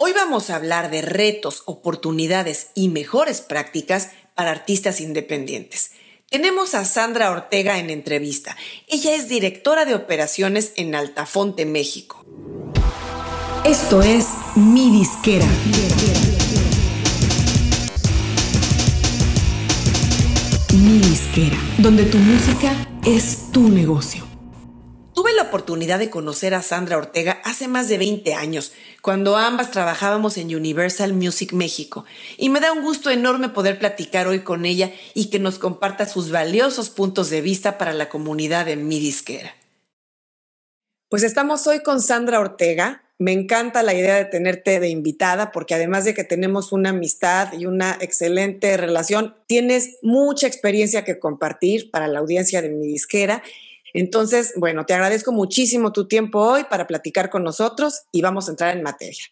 Hoy vamos a hablar de retos, oportunidades y mejores prácticas para artistas independientes. Tenemos a Sandra Ortega en entrevista. Ella es directora de operaciones en Altafonte, México. Esto es Mi Disquera. Mi Disquera, donde tu música es tu negocio. Tuve la oportunidad de conocer a Sandra Ortega hace más de 20 años, cuando ambas trabajábamos en Universal Music México, y me da un gusto enorme poder platicar hoy con ella y que nos comparta sus valiosos puntos de vista para la comunidad de mi disquera. Pues estamos hoy con Sandra Ortega. Me encanta la idea de tenerte de invitada porque además de que tenemos una amistad y una excelente relación, tienes mucha experiencia que compartir para la audiencia de mi disquera entonces, bueno, te agradezco muchísimo tu tiempo hoy para platicar con nosotros y vamos a entrar en materia.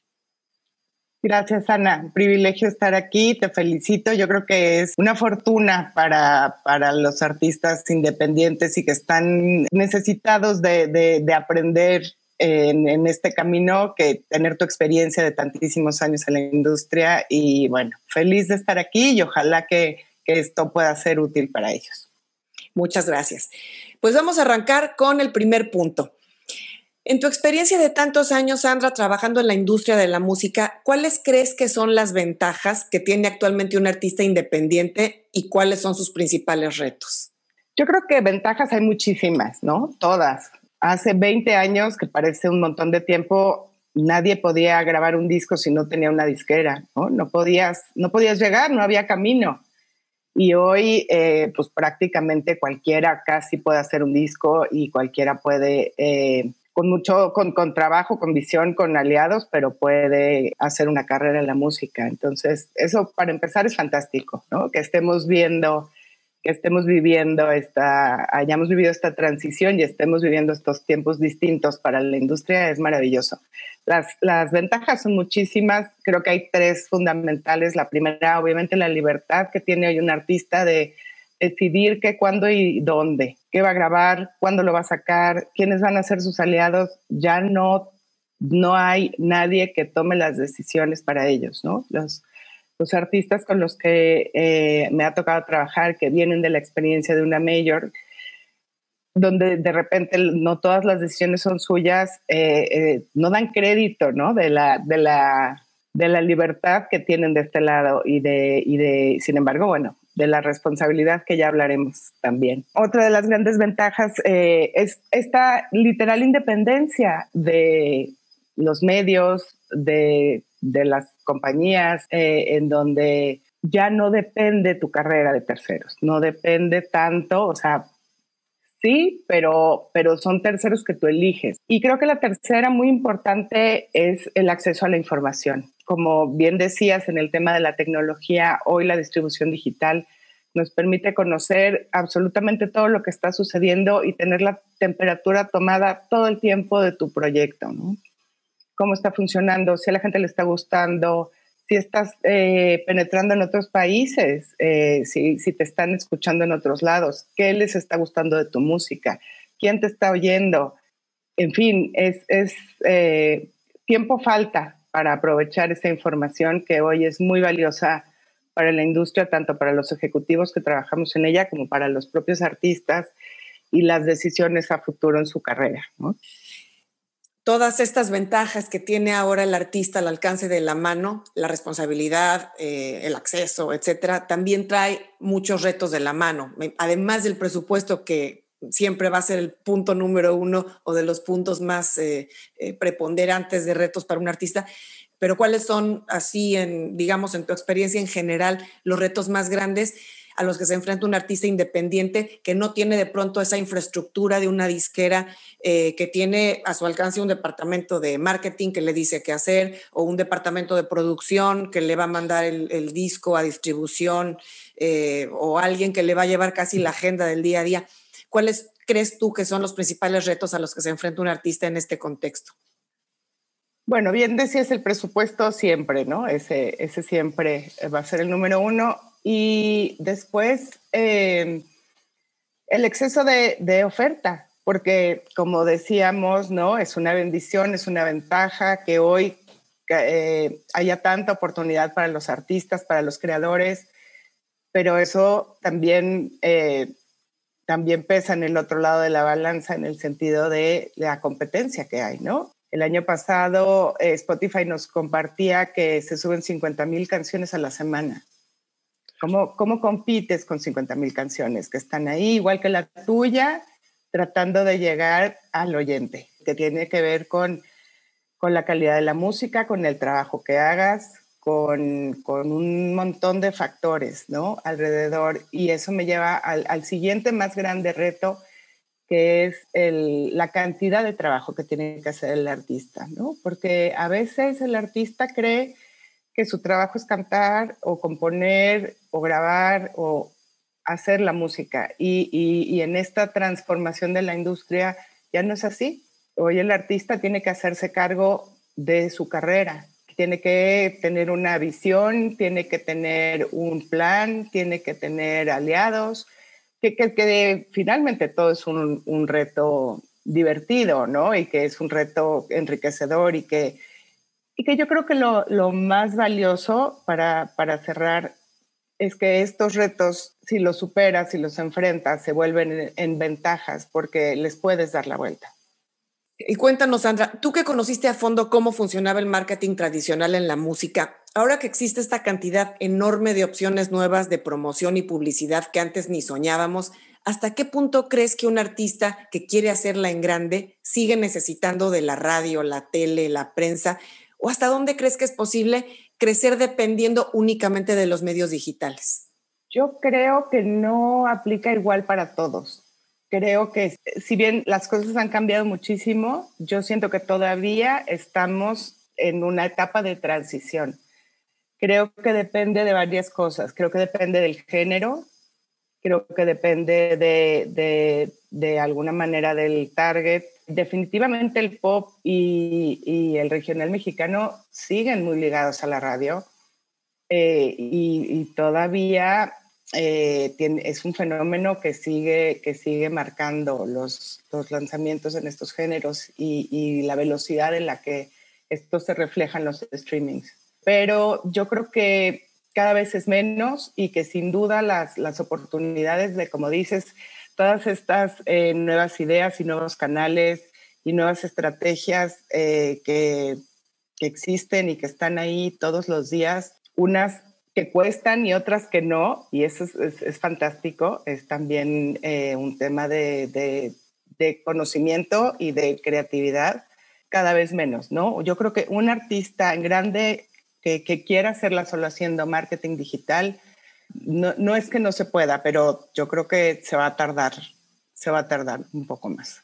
Gracias, Ana. Un privilegio estar aquí. Te felicito. Yo creo que es una fortuna para, para los artistas independientes y que están necesitados de, de, aprender en, en, este camino que tener tu experiencia de tantísimos años en la industria. Y bueno, feliz de estar aquí y ojalá que, que esto pueda ser útil para ellos. Muchas gracias. Pues vamos a arrancar con el primer punto. En tu experiencia de tantos años, Sandra, trabajando en la industria de la música, ¿cuáles crees que son las ventajas que tiene actualmente un artista independiente y cuáles son sus principales retos? Yo creo que ventajas hay muchísimas, ¿no? Todas. Hace 20 años, que parece un montón de tiempo, nadie podía grabar un disco si no tenía una disquera, ¿no? No podías, no podías llegar, no había camino. Y hoy, eh, pues prácticamente cualquiera casi puede hacer un disco y cualquiera puede, eh, con mucho, con, con, trabajo, con visión, con aliados, pero puede hacer una carrera en la música. Entonces, eso para empezar es fantástico, ¿no? Que estemos viendo que estemos viviendo esta, hayamos vivido esta transición y estemos viviendo estos tiempos distintos para la industria es maravilloso. Las, las ventajas son muchísimas, creo que hay tres fundamentales. La primera, obviamente, la libertad que tiene hoy un artista de decidir qué, cuándo y dónde, qué va a grabar, cuándo lo va a sacar, quiénes van a ser sus aliados. Ya no, no hay nadie que tome las decisiones para ellos, ¿no? Los, los artistas con los que eh, me ha tocado trabajar, que vienen de la experiencia de una mayor, donde de repente no todas las decisiones son suyas, eh, eh, no dan crédito ¿no? De, la, de, la, de la libertad que tienen de este lado y de, y de, sin embargo, bueno, de la responsabilidad que ya hablaremos también. Otra de las grandes ventajas es esta literal independencia de los medios, de de las compañías eh, en donde ya no depende tu carrera de terceros, no depende tanto, o sea, sí, pero, pero son terceros que tú eliges. Y creo que la tercera muy importante es el acceso a la información. Como bien decías en el tema de la tecnología, hoy la distribución digital nos permite conocer absolutamente todo lo que está sucediendo y tener la temperatura tomada todo el tiempo de tu proyecto. ¿no? Cómo está funcionando, si a la gente le está gustando, si estás eh, penetrando en otros países, eh, si, te están escuchando en otros lados, qué les está gustando de tu música, quién te está oyendo. En fin, es, eh, tiempo falta para aprovechar esa información que hoy es muy valiosa para la industria, tanto para los ejecutivos que trabajamos en ella como para los propios artistas y las decisiones a futuro en su carrera. ¿no? Todas estas ventajas que tiene ahora el artista al alcance de la mano, la responsabilidad, eh, el acceso, etcétera, también trae muchos retos de la mano. Además del presupuesto que siempre va a ser el punto número uno o de los puntos más eh, eh, preponderantes de retos para un artista. Pero ¿cuáles son, así, en, digamos, en tu experiencia en general, los retos más grandes? A los que se enfrenta un artista independiente que no tiene de pronto esa infraestructura de una disquera, eh, que tiene a su alcance un departamento de marketing que le dice qué hacer, o un departamento de producción que le va a mandar el, disco a distribución, eh, o alguien que le va a llevar casi la agenda del día a día. ¿Cuáles crees tú que son los principales retos a los que se enfrenta un artista en este contexto? Bueno, bien decías el presupuesto siempre, ¿no? Ese, ese siempre va a ser el número uno. Y después, em, el exceso de, oferta, porque como decíamos, ¿no? Es una bendición, es una ventaja que hoy eh, haya tanta oportunidad para los artistas, para los creadores, pero eso también, eh, también pesa en el otro lado de la balanza en el sentido de la competencia que hay, ¿no? El año pasado eh, Spotify nos compartía que se suben 50 mil canciones a la semana. ¿Cómo, ¿Cómo compites con 50 mil canciones que están ahí, igual que la tuya, tratando de llegar al oyente, que tiene que ver con, con la calidad de la música, con el trabajo que hagas, con, con un montón de factores ¿no? alrededor. Y eso me lleva al, al siguiente más grande reto, que es el, la cantidad de trabajo que tiene que hacer el artista, ¿no? Porque a veces el artista cree que su trabajo es cantar o componer o grabar o hacer la música. Y, y, en esta transformación de la industria ya no es así. Hoy el artista tiene que hacerse cargo de su carrera, tiene que tener una visión, tiene que tener un plan, tiene que tener aliados, que, que, finalmente todo es un, un, reto divertido, ¿no? Y que es un reto enriquecedor y que, y que yo creo que lo, más valioso para, para cerrar es que estos retos, si los superas, si los enfrentas, se vuelven en, ventajas porque les puedes dar la vuelta. Y cuéntanos, Sandra, tú que conociste a fondo cómo funcionaba el marketing tradicional en la música, ahora que existe esta cantidad enorme de opciones nuevas de promoción y publicidad que antes ni soñábamos, ¿hasta qué punto crees que un artista que quiere hacerla en grande sigue necesitando de la radio, la tele, la prensa? ¿O hasta dónde crees que es posible crecer dependiendo únicamente de los medios digitales? Yo creo que no aplica igual para todos. Creo que si bien las cosas han cambiado muchísimo, yo siento que todavía estamos en una etapa de transición. Creo que depende de varias cosas. Creo que depende del género, creo que depende de, de, de alguna manera del target, definitivamente el pop y, el regional mexicano siguen muy ligados a la radio eh, y, todavía eh, es un fenómeno que sigue, que sigue marcando los, los lanzamientos en estos géneros y, la velocidad en la que esto se refleja en los streamings. Pero yo creo que cada vez es menos y que sin duda las, las oportunidades de, como dices, todas estas eh, nuevas ideas y nuevos canales y nuevas estrategias eh, que, que, existen y que están ahí todos los días, unas que cuestan y otras que no, y eso es, es, fantástico, es también eh, un tema de, de, de, conocimiento y de creatividad cada vez menos, ¿no? Yo creo que un artista grande que, que quiera hacerla solo haciendo marketing digital, no, no, es que no se pueda, pero yo creo que se va a tardar, se va a tardar un poco más.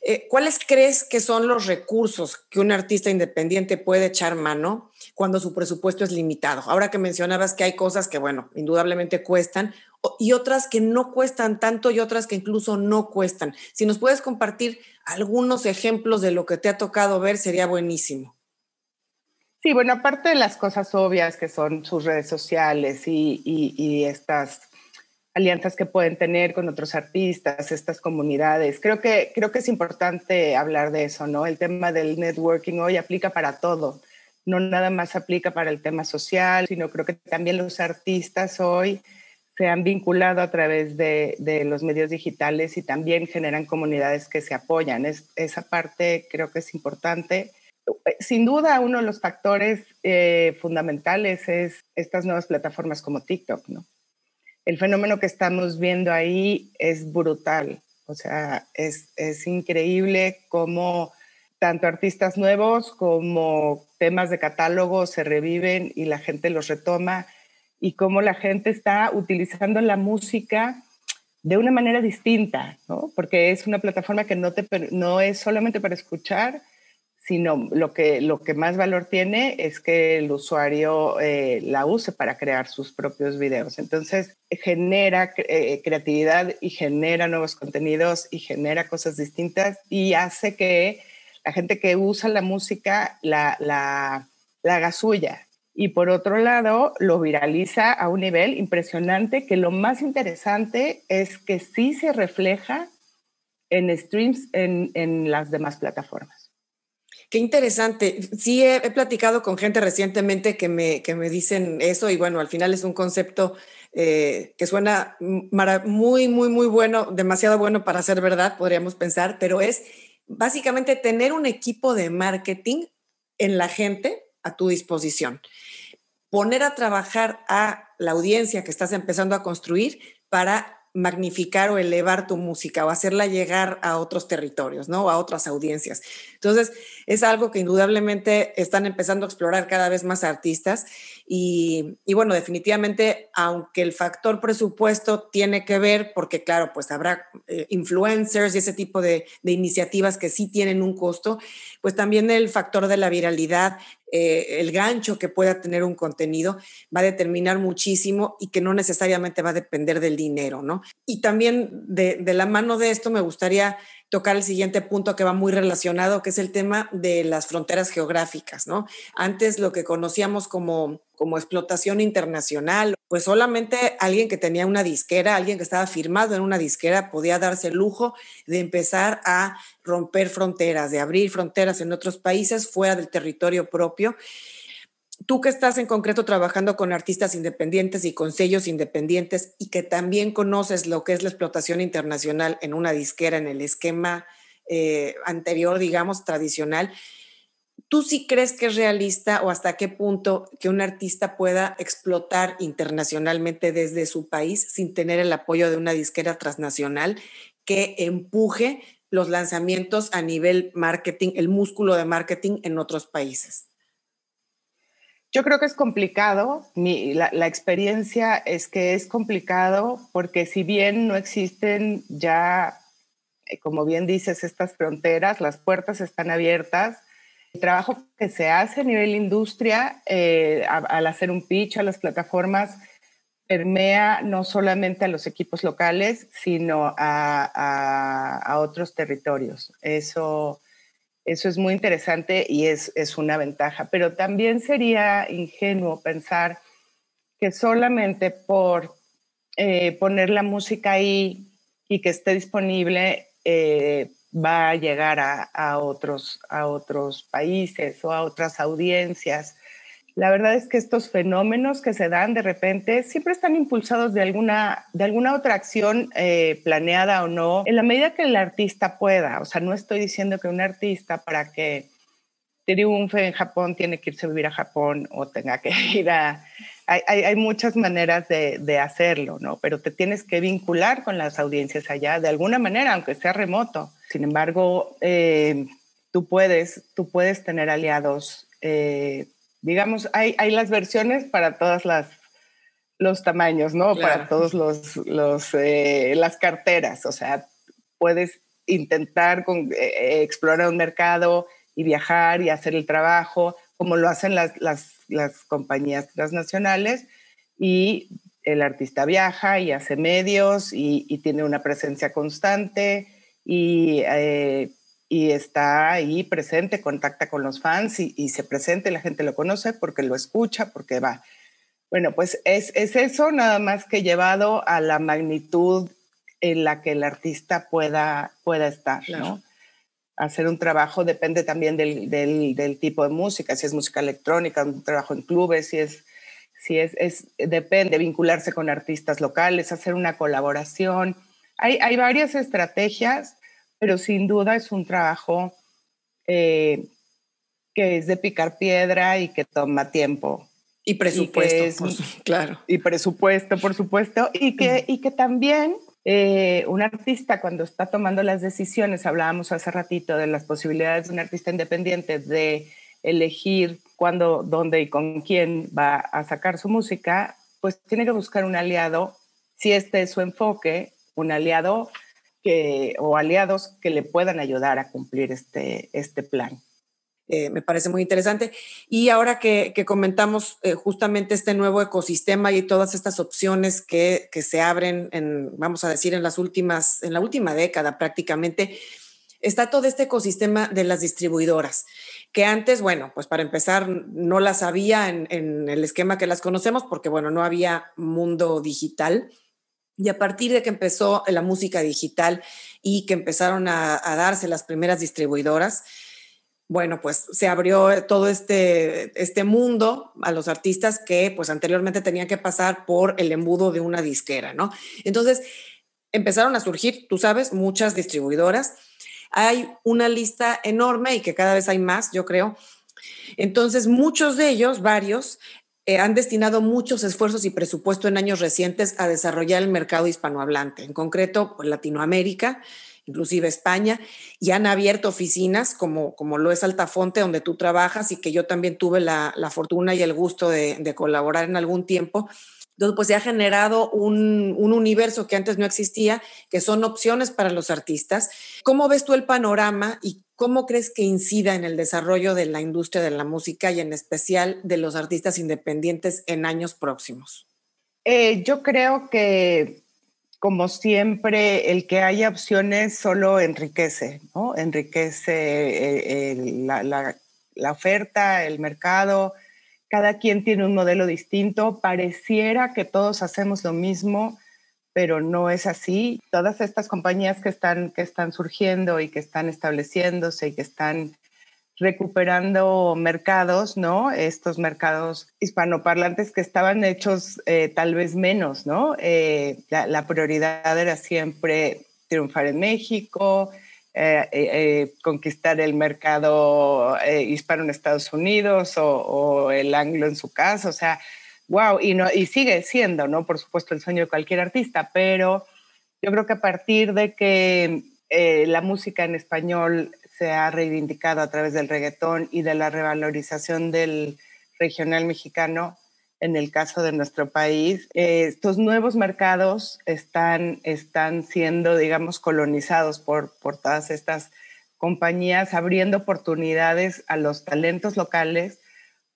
Eh, ¿Cuáles crees que son los recursos que un artista independiente puede echar mano cuando su presupuesto es limitado? Ahora que mencionabas que hay cosas que, bueno, indudablemente cuestan y otras que no cuestan tanto y otras que incluso no cuestan. Si nos puedes compartir algunos ejemplos de lo que te ha tocado ver, sería buenísimo. Sí, bueno, aparte de las cosas obvias que son sus redes sociales y, estas alianzas que pueden tener con otros artistas, estas comunidades. Creo que, creo que es importante hablar de eso, ¿no? El tema del networking hoy aplica para todo. No nada más aplica para el tema social, sino creo que también los artistas hoy se han vinculado a través de, de los medios digitales y también generan comunidades que se apoyan. Es, esa parte creo que es importante sin duda, uno de los factores eh, fundamentales es estas nuevas plataformas como TikTok, ¿no? El fenómeno que estamos viendo ahí es brutal, o sea, es, es increíble cómo tanto artistas nuevos como temas de catálogo se reviven y la gente los retoma y cómo la gente está utilizando la música de una manera distinta, ¿no? Porque es una plataforma que no, te, no es solamente para escuchar, sino lo que, lo que más valor tiene es que el usuario eh, la use para crear sus propios videos. Entonces, genera eh, creatividad y genera nuevos contenidos y genera cosas distintas y hace que la gente que usa la música la, la, la haga suya. Y por otro lado, lo viraliza a un nivel impresionante que lo más interesante es que sí se refleja en streams en, en las demás plataformas. Qué interesante. Sí, he, platicado con gente recientemente que me, que me dicen eso y bueno, al final es un concepto eh, que suena muy, muy, muy bueno, demasiado bueno para ser verdad, podríamos pensar, pero es básicamente tener un equipo de marketing en la gente a tu disposición. Poner a trabajar a la audiencia que estás empezando a construir para magnificar o elevar tu música o hacerla llegar a otros territorios, ¿no? A otras audiencias. Entonces, es algo que indudablemente están empezando a explorar cada vez más artistas y, bueno, definitivamente, aunque el factor presupuesto tiene que ver, porque claro, pues habrá eh, influencers y ese tipo de, de iniciativas que sí tienen un costo, pues también el factor de la viralidad eh, el gancho que pueda tener un contenido va a determinar muchísimo y que no necesariamente va a depender del dinero, ¿no? Y también de, de la mano de esto me gustaría tocar el siguiente punto que va muy relacionado, que es el tema de las fronteras geográficas, ¿no? Antes lo que conocíamos como, como explotación internacional, pues solamente alguien que tenía una disquera, alguien que estaba firmado en una disquera, podía darse el lujo de empezar a romper fronteras, de abrir fronteras en otros países fuera del territorio propio. Tú que estás en concreto trabajando con artistas independientes y con sellos independientes y que también conoces lo que es la explotación internacional en una disquera, en el esquema eh, anterior, digamos, tradicional, ¿tú sí crees que es realista o hasta qué punto que un artista pueda explotar internacionalmente desde su país sin tener el apoyo de una disquera transnacional que empuje los lanzamientos a nivel marketing, el músculo de marketing en otros países? Yo creo que es complicado. la, experiencia es que es complicado porque si bien no existen ya, eh, como bien dices, estas fronteras, las puertas están abiertas. El trabajo que se hace a nivel industria eh, al hacer un pitch a las plataformas permea no solamente a los equipos locales, sino a, a otros territorios. Eso eso es muy interesante y es, una ventaja, pero también sería ingenuo pensar que solamente por eh, poner la música ahí y que esté disponible eh, va a llegar a, otros, a otros países o a otras audiencias. La verdad es que estos fenómenos que se dan de repente siempre están impulsados de alguna, de alguna otra acción eh, planeada o no, en la medida que el artista pueda. O sea, no estoy diciendo que un artista para que triunfe en Japón tiene que irse a vivir a Japón o tenga que ir a... Hay, hay, muchas maneras de, de, hacerlo, ¿no? Pero te tienes que vincular con las audiencias allá de alguna manera, aunque sea remoto. Sin embargo, eh, tú, puedes, tú puedes tener aliados eh, digamos, hay, hay las versiones para todas las los tamaños, ¿no? Para todos los, los eh, las carteras, o sea, puedes intentar con, explorar un mercado y viajar y hacer el trabajo, como lo hacen las, las, las compañías transnacionales, y el artista viaja y hace medios y, y tiene una presencia constante y eh, y está ahí presente, contacta con los fans y, se presenta y la gente lo conoce porque lo escucha, porque va. Bueno, pues es, eso nada más que llevado a la magnitud en la que el artista pueda, pueda estar, ¿no? Hacer un trabajo depende también del, del, tipo de música, si es música electrónica, un trabajo en clubes, si es, si es, es depende, vincularse con artistas locales, hacer una colaboración. Hay, hay varias estrategias pero sin duda es un trabajo eh, que es de picar piedra y que toma tiempo. Y presupuesto, claro. Y presupuesto, por supuesto, y que, y que también eh, un artista cuando está tomando las decisiones, hablábamos hace ratito de las posibilidades de un artista independiente de elegir cuándo, dónde y con quién va a sacar su música, pues tiene que buscar un aliado, si este es su enfoque, un aliado o aliados que le puedan ayudar a cumplir este, este plan. Eh, me parece muy interesante. Y ahora que, comentamos eh, justamente este nuevo ecosistema y todas estas opciones que, que, se abren, en, vamos a decir, en las últimas, en la última década prácticamente, está todo este ecosistema de las distribuidoras, que antes, bueno, pues para empezar, no las había en el esquema que las conocemos, porque bueno, no había mundo digital y a partir de que empezó la música digital y que empezaron a, darse las primeras distribuidoras, bueno, pues se abrió todo este, este mundo a los artistas que pues anteriormente tenían que pasar por el embudo de una disquera, ¿no? Entonces empezaron a surgir, tú sabes, muchas distribuidoras. Hay una lista enorme y que cada vez hay más, yo creo. Entonces, muchos de ellos, varios, eh, han destinado muchos esfuerzos y presupuesto en años recientes a desarrollar el mercado hispanohablante, en concreto pues, Latinoamérica, inclusive España, y han abierto oficinas como, como lo es Altafonte, donde tú trabajas y que yo también tuve la, fortuna y el gusto de, colaborar en algún tiempo. Entonces, pues se ha generado un, un, universo que antes no existía, que son opciones para los artistas. ¿Cómo ves tú el panorama y cómo crees que incida en el desarrollo de la industria de la música y en especial de los artistas independientes en años próximos? Eh, yo creo que como siempre, el que haya opciones solo enriquece, ¿no? Enriquece eh, la, oferta, el mercado. Cada quien tiene un modelo distinto. Pareciera que todos hacemos lo mismo, pero no es así. Todas estas compañías que están, que están surgiendo y que están estableciéndose y que están recuperando mercados, ¿no? Estos mercados hispanoparlantes que estaban hechos eh, tal vez menos, ¿no? Eh, la, prioridad era siempre triunfar en México, eh, conquistar el mercado hispano en Estados Unidos o, el anglo en su caso, o sea, wow, y, no, y sigue siendo, ¿no? Por supuesto, el sueño de cualquier artista, pero yo creo que a partir de que la música en español se ha reivindicado a través del reggaetón y de la revalorización del regional mexicano en el caso de nuestro país. Eh, estos nuevos mercados están, están siendo, digamos, colonizados por, por todas estas compañías, abriendo oportunidades a los talentos locales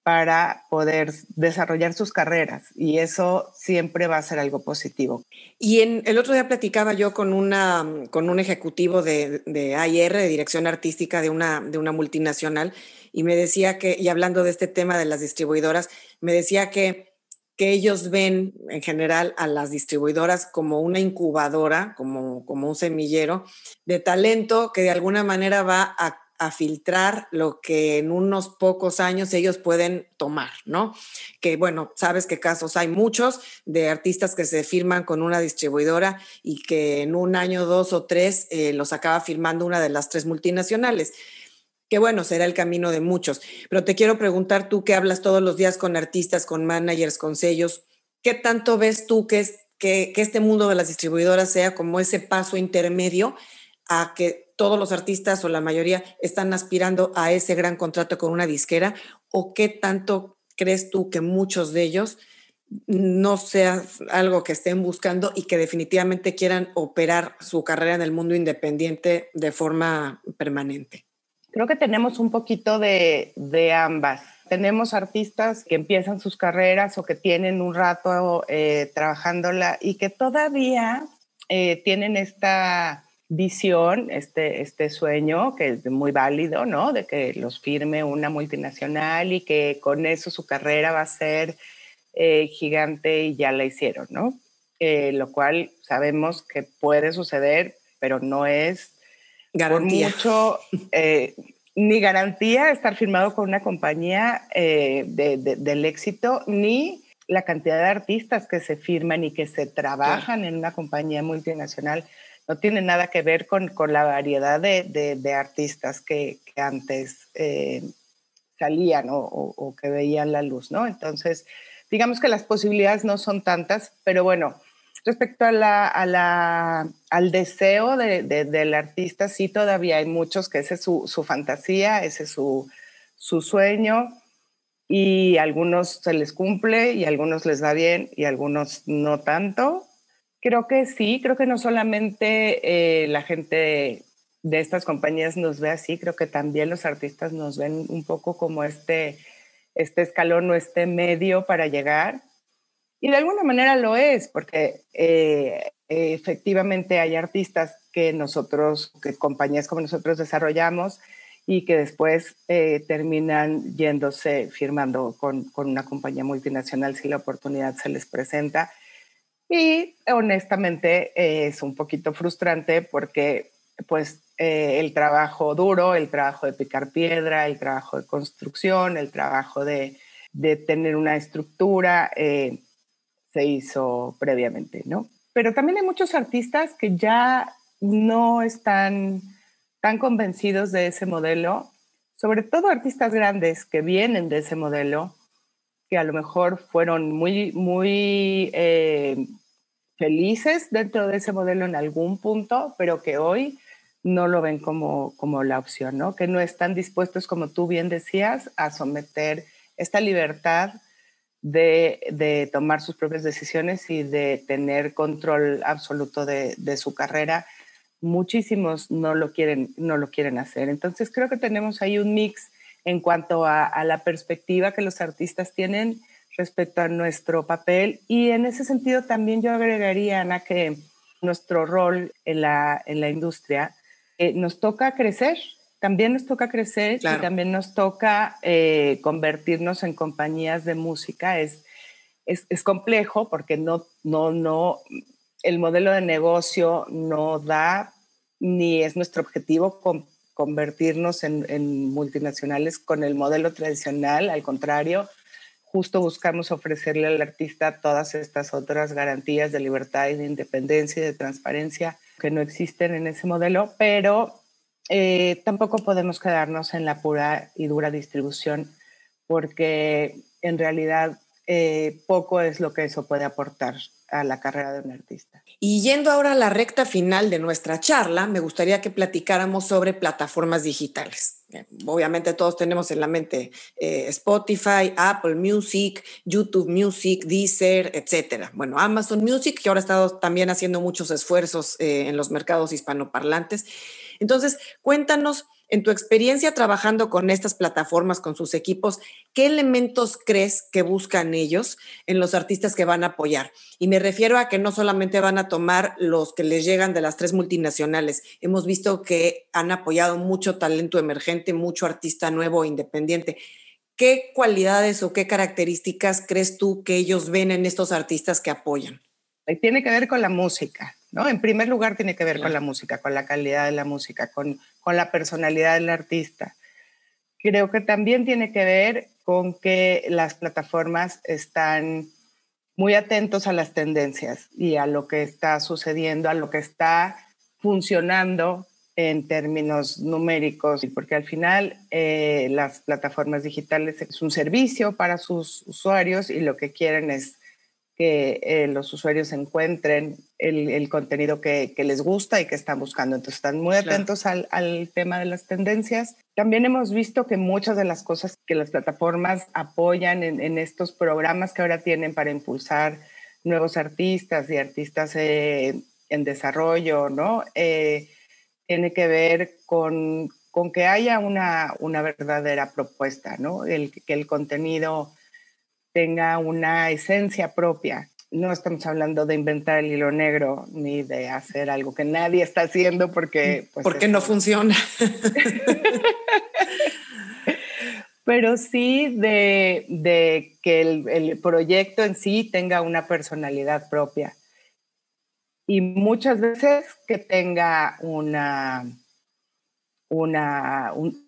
para poder desarrollar sus carreras y eso siempre va a ser algo positivo. Y en, el otro día platicaba yo con, una, con un ejecutivo de, de de Dirección Artística de una, de una multinacional, y me decía que, y hablando de este tema de las distribuidoras, me decía que, que ellos ven en general a las distribuidoras como una incubadora, como, como un semillero de talento que de alguna manera va a a filtrar lo que en unos pocos años ellos pueden tomar, ¿no? Que bueno, sabes que casos hay muchos de artistas que se firman con una distribuidora y que en un año, dos o tres eh, los acaba firmando una de las tres multinacionales. Que bueno, será el camino de muchos. Pero te quiero preguntar tú que hablas todos los días con artistas, con managers, con sellos, ¿qué tanto ves tú que, que este mundo de las distribuidoras sea como ese paso intermedio a que todos los artistas o la mayoría están aspirando a ese gran contrato con una disquera o qué tanto crees tú que muchos de ellos no sea algo que estén buscando y que definitivamente quieran operar su carrera en el mundo independiente de forma permanente? Creo que tenemos un poquito de, ambas. Tenemos artistas que empiezan sus carreras o que tienen un rato eh, trabajándola y que todavía eh, tienen esta visión, este, este sueño, que es muy válido, ¿no? De que los firme una multinacional y que con eso su carrera va a ser eh, gigante y ya la hicieron, ¿no? Eh, lo cual sabemos que puede suceder, pero no es garantía. mucho, eh, ni garantía estar firmado con una compañía del éxito, ni la cantidad de artistas que se firman y que se trabajan en una compañía multinacional no tiene nada que ver con, con la variedad de, de, artistas que, antes eh, salían o, que veían la luz, ¿no? Entonces, digamos que las posibilidades no son tantas, pero bueno, respecto a la, al deseo de, del artista, sí todavía hay muchos que ese es su, su fantasía, ese es su, su sueño y algunos se les cumple y algunos les va bien y algunos no tanto. Creo que sí, creo que no solamente eh, la gente de estas compañías nos ve así, creo que también los artistas nos ven un poco como este, este escalón o este medio para llegar. Y de alguna manera lo es, porque eh, efectivamente hay artistas que nosotros, que compañías como nosotros desarrollamos y que después eh, terminan yéndose firmando con, con, una compañía multinacional si la oportunidad se les presenta y honestamente es un poquito frustrante porque pues eh, el trabajo duro, el trabajo de picar piedra, el trabajo de construcción, el trabajo de, tener una estructura, eh, se hizo previamente, ¿no? Pero también hay muchos artistas que ya no están tan convencidos de ese modelo, sobre todo artistas grandes que vienen de ese modelo, que a lo mejor fueron muy, muy eh, felices dentro de ese modelo en algún punto, pero que hoy no lo ven como, como la opción, ¿no? Que no están dispuestos, como tú bien decías, a someter esta libertad de, de tomar sus propias decisiones y de tener control absoluto de, de, su carrera. Muchísimos no lo, quieren, no lo quieren hacer. Entonces creo que tenemos ahí un mix en cuanto a, a la perspectiva que los artistas tienen respecto a nuestro papel. Y en ese sentido también yo agregaría, Ana, que nuestro rol en la, en la industria eh, nos toca crecer, también nos toca crecer y también nos toca eh, convertirnos en compañías de música. Es, es, complejo porque no, no, no, el modelo de negocio no da ni es nuestro objetivo convertirnos en, en, multinacionales con el modelo tradicional, al contrario, justo buscamos ofrecerle al artista todas estas otras garantías de libertad y de independencia y de transparencia que no existen en ese modelo, pero eh, tampoco podemos quedarnos en la pura y dura distribución porque en realidad eh, poco es lo que eso puede aportar a la carrera de un artista. Y yendo ahora a la recta final de nuestra charla, me gustaría que platicáramos sobre plataformas digitales. Obviamente todos tenemos en la mente eh, Spotify, Apple Music, YouTube Music, Deezer, etcétera. Bueno, Amazon Music, que ahora ha estado también haciendo muchos esfuerzos eh, en los mercados hispanoparlantes. Entonces, cuéntanos en tu experiencia trabajando con estas plataformas, con sus equipos, ¿qué elementos crees que buscan ellos en los artistas que van a apoyar? Y me refiero a que no solamente van a tomar los que les llegan de las tres multinacionales. Hemos visto que han apoyado mucho talento emergente, mucho artista nuevo, independiente. ¿Qué cualidades o qué características crees tú que ellos ven en estos artistas que apoyan? Tiene que ver con la música, ¿no? En primer lugar tiene que ver con la música, con la calidad de la música, con, con la personalidad del artista. Creo que también tiene que ver con que las plataformas están muy atentos a las tendencias y a lo que está sucediendo, a lo que está funcionando en términos numéricos, porque al final eh, las plataformas digitales es un servicio para sus usuarios y lo que quieren es que eh, los usuarios encuentren el, contenido que, les gusta y que están buscando. Entonces están muy atentos al, tema de las tendencias. También hemos visto que muchas de las cosas que las plataformas apoyan en, estos programas que ahora tienen para impulsar nuevos artistas y artistas eh, en desarrollo, ¿no? Eh, tiene que ver con, con que haya una, una verdadera propuesta, ¿no? El, que el contenido tenga una esencia propia. No estamos hablando de inventar el hilo negro ni de hacer algo que nadie está haciendo porque... Pues, porque no funciona. Pero sí de, de que el, el, proyecto en sí tenga una personalidad propia. Y muchas veces que tenga una, una, un,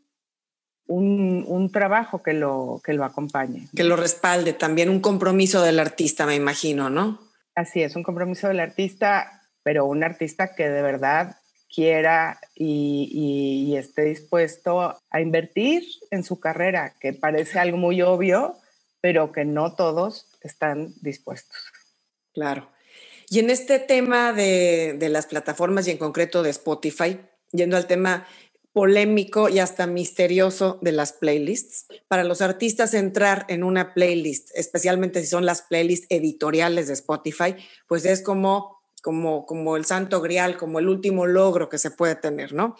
un, trabajo que lo, que lo acompañe. Que lo respalde también, un compromiso del artista, me imagino, ¿no? Así es, un compromiso del artista, pero un artista que de verdad quiera y, y, esté dispuesto a invertir en su carrera, que parece algo muy obvio, pero que no todos están dispuestos. Claro. Y en este tema de, de las plataformas y en concreto de Spotify, yendo al tema polémico y hasta misterioso de las playlists. Para los artistas entrar en una playlist, especialmente si son las playlists editoriales de Spotify, pues es como, como, como el santo grial, como el último logro que se puede tener, ¿no?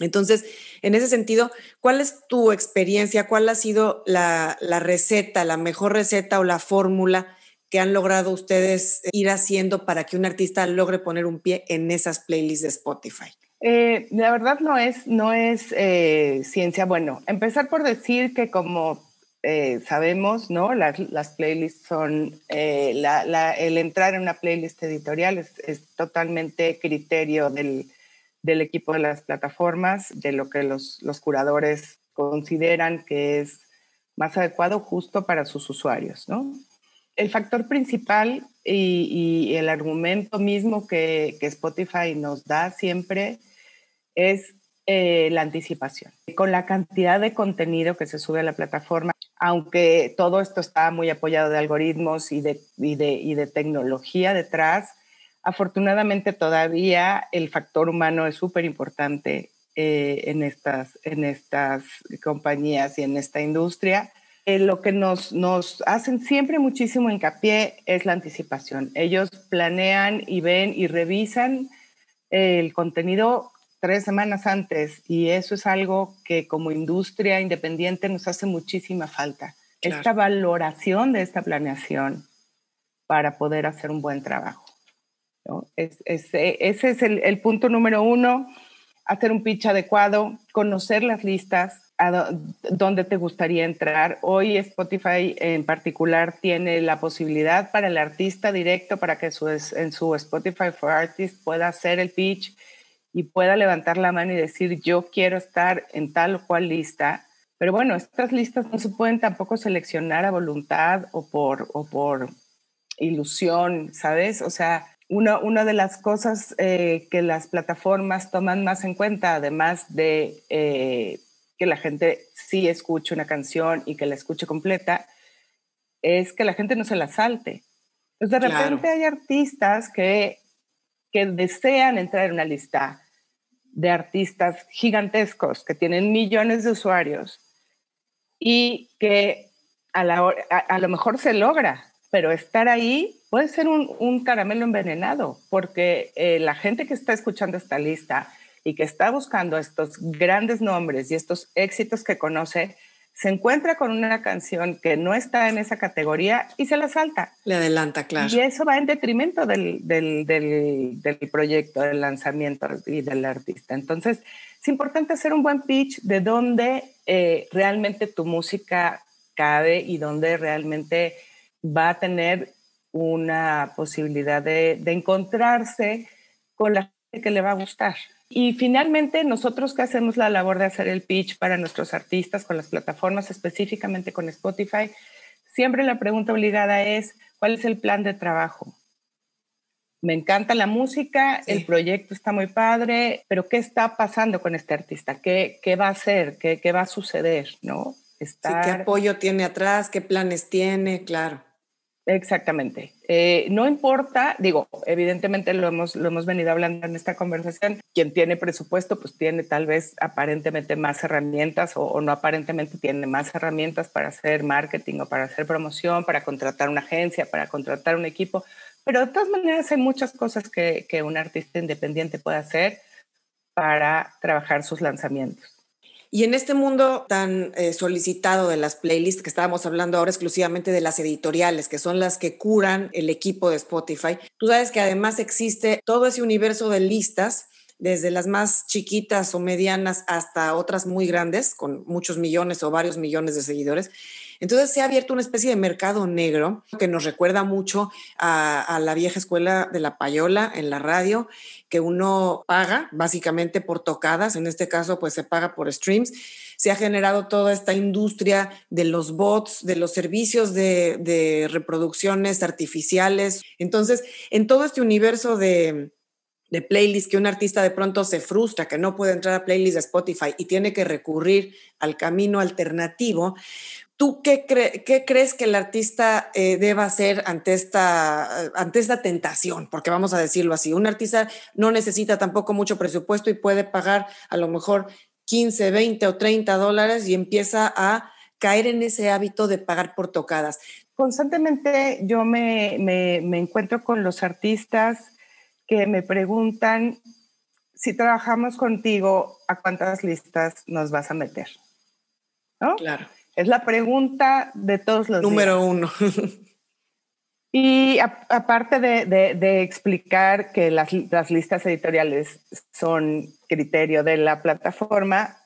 Entonces, en ese sentido, ¿cuál es tu experiencia? ¿Cuál ha sido la, la receta, la mejor receta o la fórmula que han logrado ustedes ir haciendo para que un artista logre poner un pie en esas playlists de Spotify? Eh, la verdad no es, no es eh, ciencia. Bueno, empezar por decir que como eh, sabemos, ¿no? Las, las playlists son, el entrar en una playlist editorial es, totalmente criterio del, del equipo de las plataformas, de lo que los, los curadores consideran que es más adecuado justo para sus usuarios, ¿no? El factor principal y, el argumento mismo que, Spotify nos da siempre es eh, la anticipación. Con la cantidad de contenido que se sube a la plataforma, aunque todo esto está muy apoyado de algoritmos y de, y de, y de tecnología detrás, afortunadamente todavía el factor humano es súper importante eh, en, estas, en estas compañías y en esta industria. Eh, lo que nos, nos hacen siempre muchísimo hincapié es la anticipación. Ellos planean y ven y revisan el contenido tres semanas antes y eso es algo que como industria independiente nos hace muchísima falta. Esta valoración de esta planeación para poder hacer un buen trabajo. Es, ese es el, el punto número uno hacer un pitch adecuado, conocer las listas, a dónde te gustaría entrar. Hoy Spotify en particular tiene la posibilidad para el artista directo para que su, en su Spotify for Artists pueda hacer el pitch y pueda levantar la mano y decir yo quiero estar en tal o cual lista. Pero bueno, estas listas no se pueden tampoco seleccionar a voluntad o por, o por ilusión, ¿sabes? O sea, una, de las cosas eh, que las plataformas toman más en cuenta, además de eh, que la gente sí escuche una canción y que la escuche completa, es que la gente no se la salte. Pues de repente hay artistas que, que desean entrar en una lista de artistas gigantescos que tienen millones de usuarios y que a, lo mejor se logra, pero estar ahí puede ser un, caramelo envenenado, porque eh, la gente que está escuchando esta lista y que está buscando estos grandes nombres y estos éxitos que conoce, se encuentra con una canción que no está en esa categoría y se la salta. Le adelanta, claro. Y eso va en detrimento del, proyecto, del lanzamiento y del artista. Entonces, es importante hacer un buen pitch de dónde eh, realmente tu música cabe y dónde realmente va a tener una posibilidad de, encontrarse con la gente que le va a gustar. Y finalmente, nosotros que hacemos la labor de hacer el pitch para nuestros artistas con las plataformas, específicamente con Spotify, siempre la pregunta obligada es, ¿cuál es el plan de trabajo? Me encanta la música, el proyecto está muy padre, pero ¿qué está pasando con este artista? ¿Qué, qué va a hacer? ¿Qué, ¿Qué, va a suceder? ¿No? ¿Qué apoyo tiene atrás? ¿Qué planes tiene? Claro. Exactamente. Eh, no importa, digo, evidentemente lo hemos, lo hemos venido hablando en esta conversación, quien tiene presupuesto, pues tiene tal vez aparentemente más herramientas o, no aparentemente tiene más herramientas para hacer marketing o para hacer promoción, para contratar una agencia, para contratar un equipo, pero de todas maneras hay muchas cosas que, que un artista independiente puede hacer para trabajar sus lanzamientos. Y en este mundo tan eh, solicitado de las playlists, que estábamos hablando ahora exclusivamente de las editoriales, que son las que curan el equipo de Spotify, tú sabes que además existe todo ese universo de listas desde las más chiquitas o medianas hasta otras muy grandes, con muchos millones o varios millones de seguidores. Entonces se ha abierto una especie de mercado negro que nos recuerda mucho a, la vieja escuela de la payola en la radio que uno paga básicamente por tocadas, en este caso pues se paga por streams. Se ha generado toda esta industria de los bots, de los servicios de, reproducciones artificiales. Entonces, en todo este universo de, de playlists que un artista de pronto se frustra que no puede entrar a playlists de Spotify y tiene que recurrir al camino alternativo, ¿Tú qué, crees que el artista eh, deba hacer ante esta, ante esta tentación? Porque vamos a decirlo así, un artista no necesita tampoco mucho presupuesto y puede pagar a lo mejor 15, 20 o 30 dólares y empieza a caer en ese hábito de pagar por tocadas. Constantemente yo me, me encuentro con los artistas que me preguntan si trabajamos contigo, ¿a cuántas listas nos vas a meter? ¿No? Claro. Es la pregunta de todos los Número uno. Y aparte de, explicar que las, listas editoriales son criterio de la plataforma,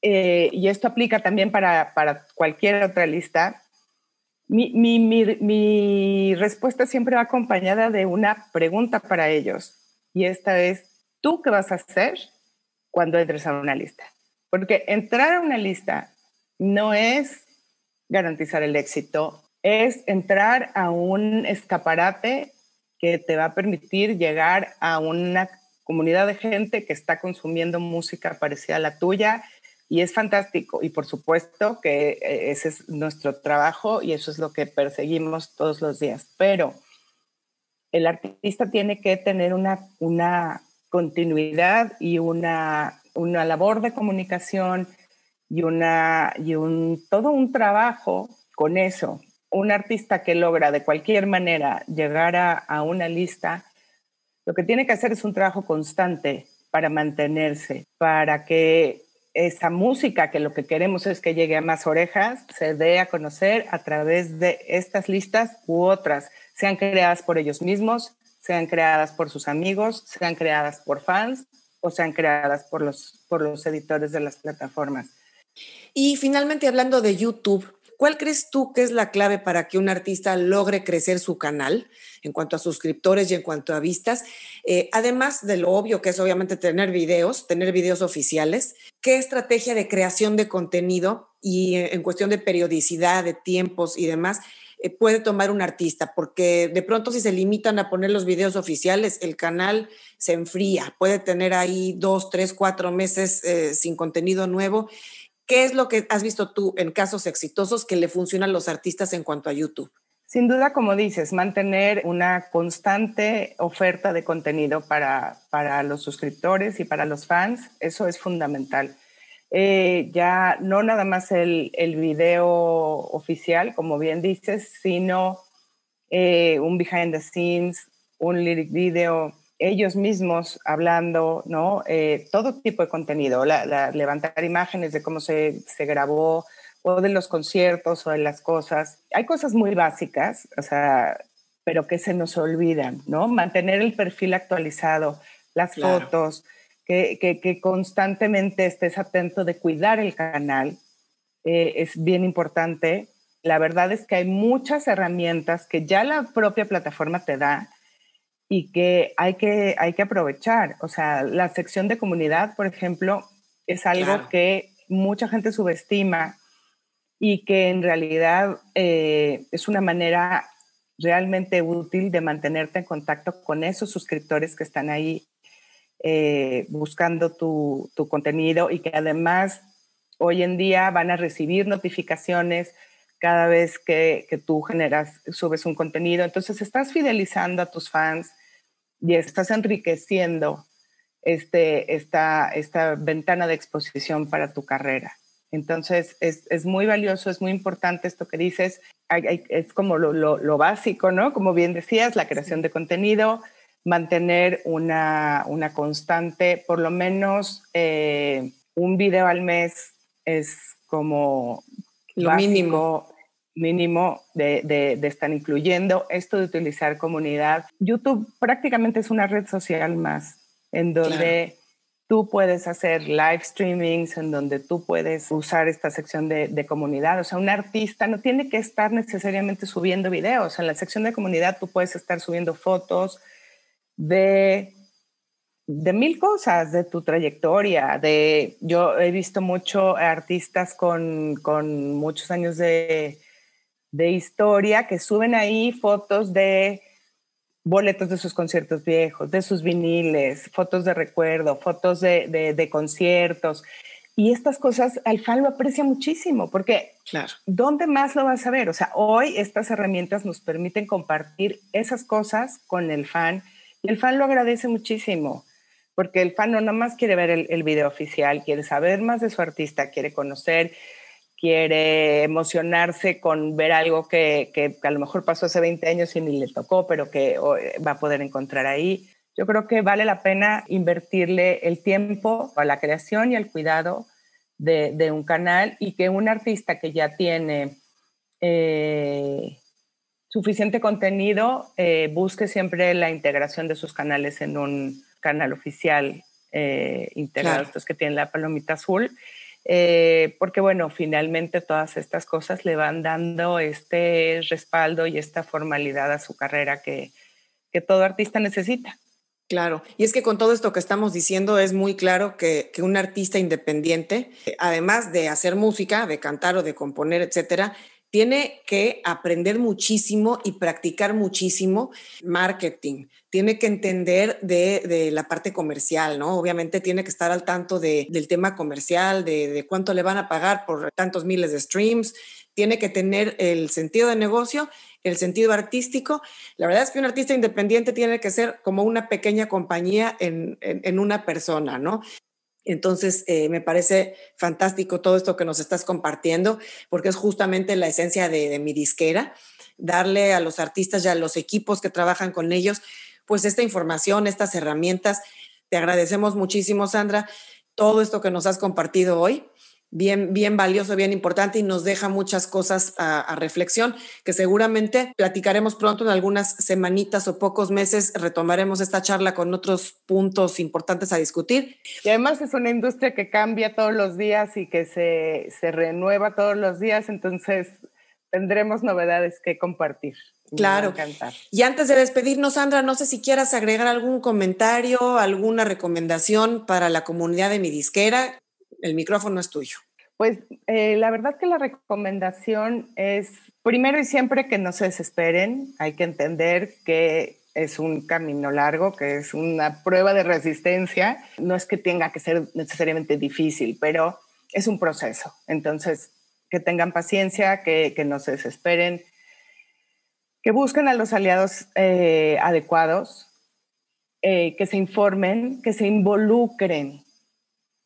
eh, y esto aplica también para, cualquier otra lista, mi, mi, respuesta siempre va acompañada de una pregunta para ellos. Y esta es, ¿tú qué vas a hacer cuando entres a una lista? Porque entrar a una lista no es garantizar el éxito, es entrar a un escaparate que te va a permitir llegar a una comunidad de gente que está consumiendo música parecida a la tuya y es fantástico. Y por supuesto que eh, ese es nuestro trabajo y eso es lo que perseguimos todos los días. Pero el artista tiene que tener una, una continuidad y una, una labor de comunicación y, una, y un, todo un trabajo con eso. Un artista que logra de cualquier manera llegar a, una lista, lo que tiene que hacer es un trabajo constante para mantenerse, para que esa música que lo que queremos es que llegue a más orejas, se dé a conocer a través de estas listas u otras, sean creadas por ellos mismos, sean creadas por sus amigos, sean creadas por fans o sean creadas por los, por los editores de las plataformas. Y finalmente, hablando de YouTube, ¿cuál crees tú que es la clave para que un artista logre crecer su canal en cuanto a suscriptores y en cuanto a vistas? Eh, además de lo obvio que es obviamente tener videos, tener videos oficiales, ¿qué estrategia de creación de contenido y en cuestión de periodicidad, de tiempos y demás eh, puede tomar un artista, porque de pronto si se limitan a poner los videos oficiales, el canal se enfría, puede tener ahí dos, tres, cuatro meses eh, sin contenido nuevo. ¿Qué es lo que has visto tú en casos exitosos que le funcionan a los artistas en cuanto a YouTube? Sin duda, como dices, mantener una constante oferta de contenido para, para los suscriptores y para los fans, eso es fundamental. Eh, ya no nada más el, el, video oficial, como bien dices, sino eh, un behind the scenes, un lyric video, ellos mismos hablando, ¿no? Eh, todo tipo de contenido, levantar imágenes de cómo se, se, grabó, o de los conciertos, o de las cosas. Hay cosas muy básicas, o sea, pero que se nos olvidan, ¿no? Mantener el perfil actualizado, las fotos, que, constantemente estés atento de cuidar el canal. Eh, es bien importante. La verdad es que hay muchas herramientas que ya la propia plataforma te da y que hay que, hay que aprovechar. O sea, la sección de comunidad, por ejemplo, es algo que mucha gente subestima y que en realidad eh, es una manera realmente útil de mantenerte en contacto con esos suscriptores que están ahí eh, buscando tu, contenido y que además hoy en día van a recibir notificaciones cada vez que, tú generas, subes un contenido. Entonces estás fidelizando a tus fans y estás enriqueciendo este, esta, esta ventana de exposición para tu carrera. Entonces es, muy valioso, es muy importante esto que dices. es como lo, lo, básico, ¿no? Como bien decías, la creación de contenido, mantener una, constante, por lo menos eh, un video al mes es como lo mínimo mínimo de, estar incluyendo esto de utilizar comunidad. YouTube prácticamente es una red social más en donde tú puedes hacer live streamings, en donde tú puedes usar esta sección de, de, comunidad. O sea, un artista no tiene que estar necesariamente subiendo videos. En la sección de comunidad tú puedes estar subiendo fotos, de, de mil cosas, de tu trayectoria, de, yo he visto mucho artistas con, con muchos años de, de historia que suben ahí fotos de boletos de sus conciertos viejos, de sus viniles, fotos de recuerdo, fotos de, de, de conciertos. Y estas cosas al fan lo aprecia muchísimo, porque claro. ¿dónde más lo vas a ver? O sea, hoy estas herramientas nos permiten compartir esas cosas con el fan y el fan lo agradece muchísimo, porque el fan no nada más quiere ver el, video oficial, quiere saber más de su artista, quiere conocer, quiere emocionarse con ver algo que, que, a lo mejor pasó hace 20 años y ni le tocó, pero que va a poder encontrar ahí. Yo creo que vale la pena invertirle el tiempo a la creación y al cuidado de, de un canal y que un artista que ya tiene eh, suficiente contenido, eh, busque siempre la integración de sus canales en un canal oficial eh, integrado, estos que tienen la palomita azul, eh, porque bueno, finalmente todas estas cosas le van dando este respaldo y esta formalidad a su carrera que, todo artista necesita. Claro, y es que con todo esto que estamos diciendo es muy claro que, que, un artista independiente, además de hacer música, de cantar o de componer, etcétera, tiene que aprender muchísimo y practicar muchísimo marketing. Tiene que entender de, la parte comercial, ¿no? Obviamente tiene que estar al tanto del tema comercial, de, de cuánto le van a pagar por tantos miles de streams. Tiene que tener el sentido de negocio, el sentido artístico. La verdad es que un artista independiente tiene que ser como una pequeña compañía en, en una persona, ¿no? Entonces, eh, me parece fantástico todo esto que nos estás compartiendo, porque es justamente la esencia de, mi disquera, darle a los artistas y a los equipos que trabajan con ellos, pues esta información, estas herramientas. Te agradecemos muchísimo, Sandra, todo esto que nos has compartido hoy bien, bien valioso, bien importante y nos deja muchas cosas a, reflexión que seguramente platicaremos pronto en algunas semanitas o pocos meses. Retomaremos esta charla con otros puntos importantes a discutir. Y además es una industria que cambia todos los días y que se, se renueva todos los días, entonces tendremos novedades que compartir. Claro. Y antes de despedirnos, Sandra, no sé si quieras agregar algún comentario, alguna recomendación para la comunidad de mi disquera el micrófono es tuyo. Pues eh, la verdad que la recomendación es, primero y siempre, que no se desesperen. Hay que entender que es un camino largo, que es una prueba de resistencia. No es que tenga que ser necesariamente difícil, pero es un proceso. Entonces, que tengan paciencia, que, no se desesperen, que busquen a los aliados eh, adecuados, eh, que se informen, que se involucren.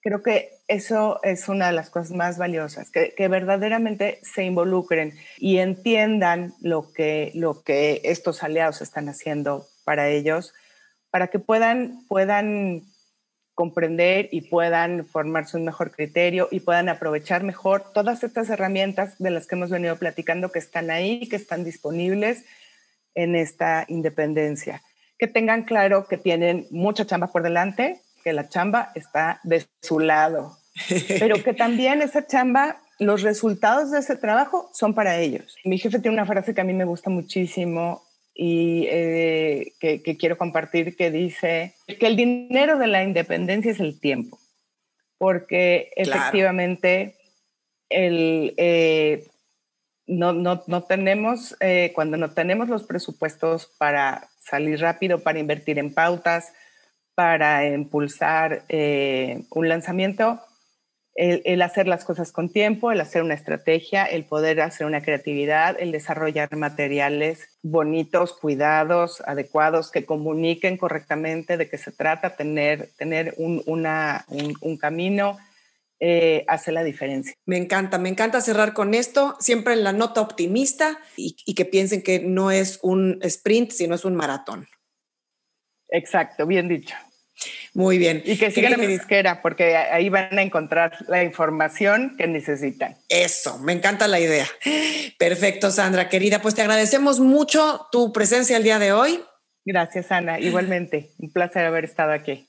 Creo que eso es una de las cosas más valiosas, que, verdaderamente se involucren y entiendan lo que, lo que estos aliados están haciendo para ellos, para que puedan, puedan comprender y puedan formarse un mejor criterio y puedan aprovechar mejor todas estas herramientas de las que hemos venido platicando que están ahí, que están disponibles en esta independencia. Que tengan claro que tienen mucha chamba por delante, que la chamba está de su lado, pero que también esa chamba, los resultados de ese trabajo son para ellos. Mi jefe tiene una frase que a mí me gusta muchísimo y eh, que, quiero compartir que dice que el dinero de la independencia es el tiempo, porque efectivamente el, eh, no, no, no, tenemos, eh, cuando no tenemos los presupuestos para salir rápido, para invertir en pautas, para impulsar eh, un lanzamiento, el, hacer las cosas con tiempo, el hacer una estrategia, el poder hacer una creatividad, el desarrollar materiales bonitos, cuidados, adecuados, que comuniquen correctamente de qué se trata, tener, tener un, una, un, camino, eh, hace la diferencia. Me encanta, me encanta cerrar con esto, siempre en la nota optimista y, y que piensen que no es un sprint, sino es un maratón. Exacto, bien dicho. Muy bien. Y que sigan a mi disquera, porque ahí van a encontrar la información que necesitan. Eso, me encanta la idea. Perfecto, Sandra, querida. Pues te agradecemos mucho tu presencia el día de hoy. Gracias, Ana. Igualmente, un placer haber estado aquí.